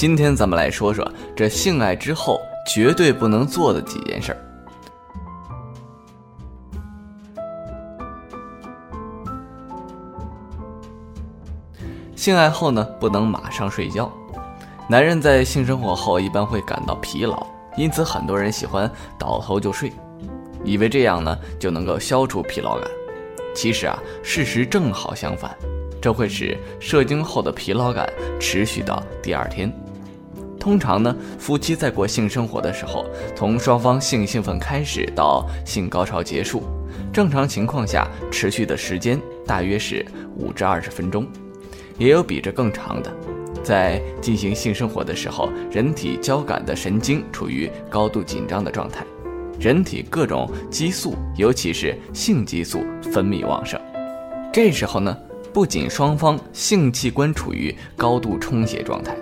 今天咱们来说说这性爱之后绝对不能做的几件事儿。性爱后呢，不能马上睡觉。男人在性生活后一般会感到疲劳，因此很多人喜欢倒头就睡，以为这样呢就能够消除疲劳感。其实啊，事实正好相反，这会使射精后的疲劳感持续到第二天。通常呢，夫妻在过性生活的时候，从双方性兴奋开始到性高潮结束，正常情况下持续的时间大约是五至二十分钟。也有比这更长的，在进行性生活的时候，人体交感的神经处于高度紧张的状态，人体各种激素，尤其是性激素分泌旺盛。这时候呢，不仅双方性器官处于高度充血状态，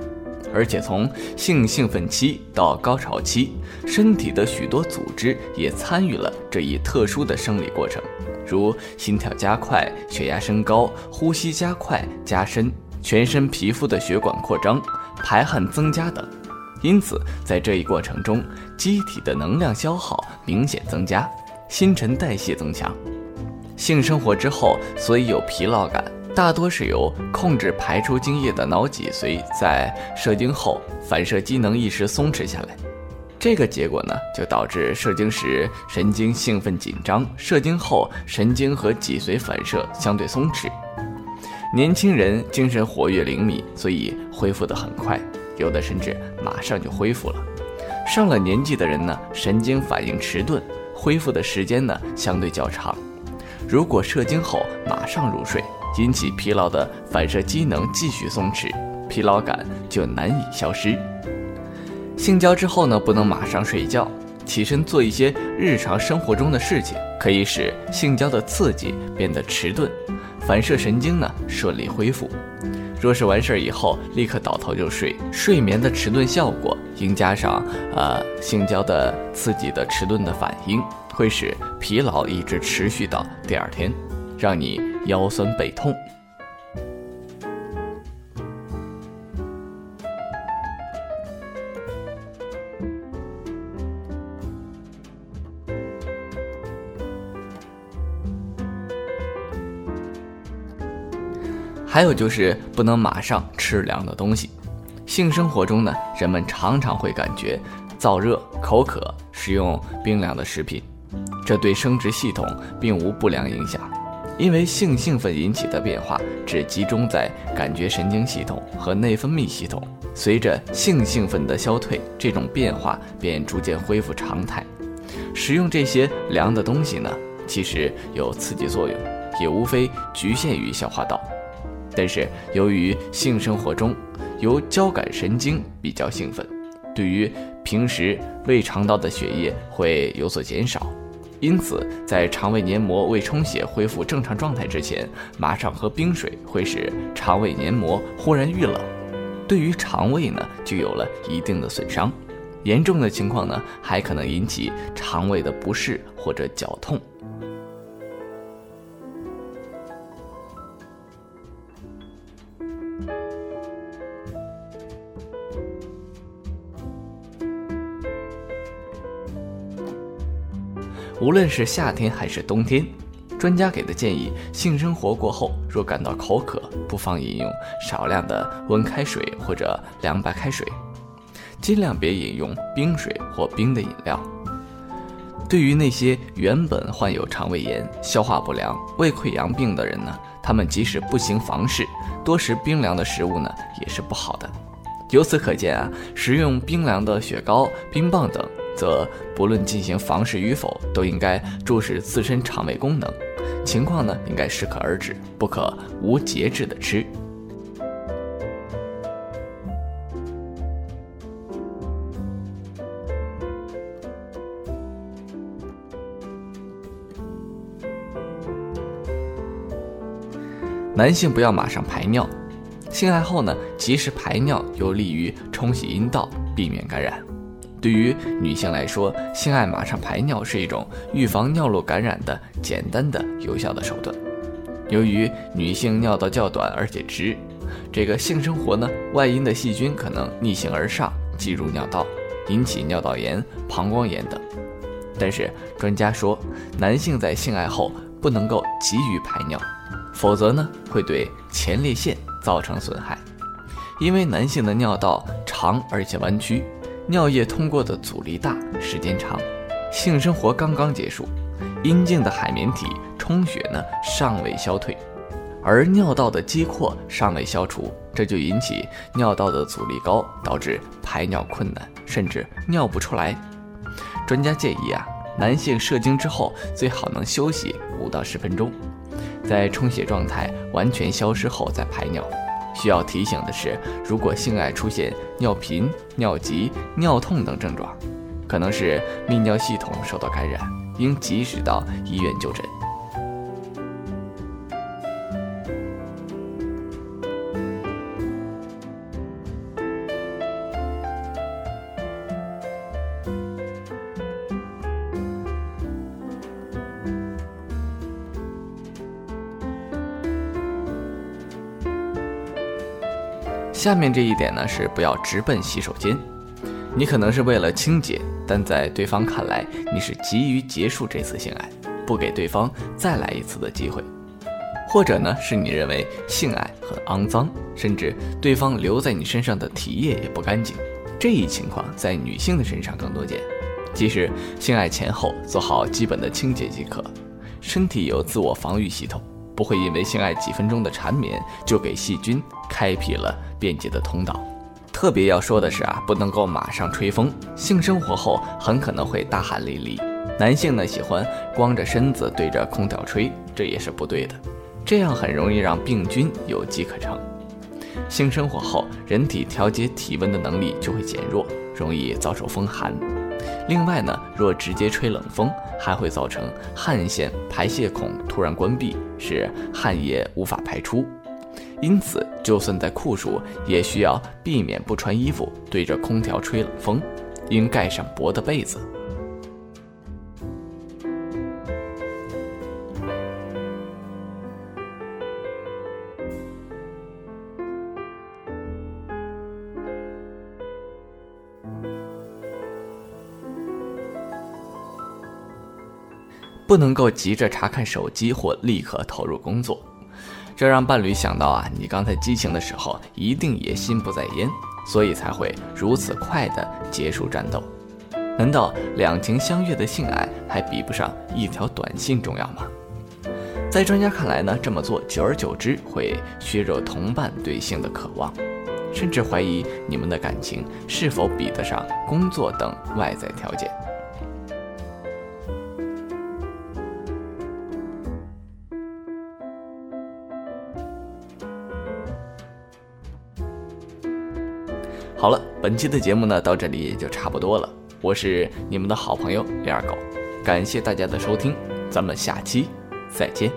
而且从性兴奋期到高潮期，身体的许多组织也参与了这一特殊的生理过程。如心跳加快、血压升高、呼吸加快加深、全身皮肤的血管扩张、排汗增加等，因此在这一过程中，机体的能量消耗明显增加，新陈代谢增强。性生活之后，所以有疲劳感，大多是由控制排出精液的脑脊髓在射精后反射机能一时松弛下来。这个结果呢，就导致射精时神经兴奋紧张，射精后神经和脊髓反射相对松弛。年轻人精神活跃灵敏，所以恢复得很快，有的甚至马上就恢复了。上了年纪的人呢，神经反应迟钝，恢复的时间呢相对较长。如果射精后马上入睡，引起疲劳的反射机能继续松弛，疲劳感就难以消失。性交之后呢，不能马上睡觉，起身做一些日常生活中的事情，可以使性交的刺激变得迟钝，反射神经呢顺利恢复。若是完事儿以后立刻倒头就睡，睡眠的迟钝效果应加上呃性交的刺激的迟钝的反应，会使疲劳一直持续到第二天，让你腰酸背痛。还有就是不能马上吃凉的东西。性生活中呢，人们常常会感觉燥热、口渴，食用冰凉的食品，这对生殖系统并无不良影响，因为性兴奋引起的变化只集中在感觉神经系统和内分泌系统。随着性兴奋的消退，这种变化便逐渐恢复常态。食用这些凉的东西呢，其实有刺激作用，也无非局限于消化道。但是由于性生活中由交感神经比较兴奋，对于平时胃肠道的血液会有所减少，因此在肠胃黏膜未充血恢复正常状态之前，马上喝冰水会使肠胃黏膜忽然遇冷，对于肠胃呢就有了一定的损伤，严重的情况呢还可能引起肠胃的不适或者绞痛。无论是夏天还是冬天，专家给的建议：性生活过后若感到口渴，不妨饮用少量的温开水或者凉白开水，尽量别饮用冰水或冰的饮料。对于那些原本患有肠胃炎、消化不良、胃溃疡病的人呢，他们即使不行房事，多食冰凉的食物呢也是不好的。由此可见啊，食用冰凉的雪糕、冰棒等。则不论进行房事与否，都应该注视自身肠胃功能情况呢，应该适可而止，不可无节制的吃。男性不要马上排尿，性爱后呢，及时排尿有利于冲洗阴道，避免感染。对于女性来说，性爱马上排尿是一种预防尿路感染的简单的有效的手段。由于女性尿道较短而且直，这个性生活呢，外阴的细菌可能逆行而上，进入尿道，引起尿道炎、膀胱炎等。但是专家说，男性在性爱后不能够急于排尿，否则呢会对前列腺造成损害。因为男性的尿道长而且弯曲，尿液通过的阻力大，时间长，性生活刚刚结束，阴茎的海绵体充血呢尚未消退，而尿道的积扩尚未消除，这就引起尿道的阻力高，导致排尿困难，甚至尿不出来。专家建议啊，男性射精之后最好能休息五到十分钟，在充血状态完全消失后再排尿。需要提醒的是，如果性爱出现尿频、尿急、尿痛等症状，可能是泌尿系统受到感染，应及时到医院就诊。下面这一点呢是不要直奔洗手间，你可能是为了清洁，但在对方看来你是急于结束这次性爱，不给对方再来一次的机会，或者呢是你认为性爱很肮脏，甚至对方留在你身上的体液也不干净，这一情况在女性的身上更多见。即使性爱前后做好基本的清洁即可，身体有自我防御系统。不会因为性爱几分钟的缠绵就给细菌开辟了便捷的通道。特别要说的是啊，不能够马上吹风。性生活后很可能会大汗淋漓。男性呢喜欢光着身子对着空调吹，这也是不对的。这样很容易让病菌有机可乘。性生活后，人体调节体温的能力就会减弱，容易遭受风寒。另外呢，若直接吹冷风，还会造成汗腺排泄孔突然关闭，使汗液无法排出。因此，就算在酷暑，也需要避免不穿衣服对着空调吹冷风，应盖上薄的被子。不能够急着查看手机或立刻投入工作，这让伴侣想到啊，你刚才激情的时候一定也心不在焉，所以才会如此快的结束战斗。难道两情相悦的性爱还比不上一条短信重要吗？在专家看来呢，这么做久而久之会削弱同伴对性的渴望，甚至怀疑你们的感情是否比得上工作等外在条件。好了，本期的节目呢，到这里也就差不多了。我是你们的好朋友李二狗，感谢大家的收听，咱们下期再见。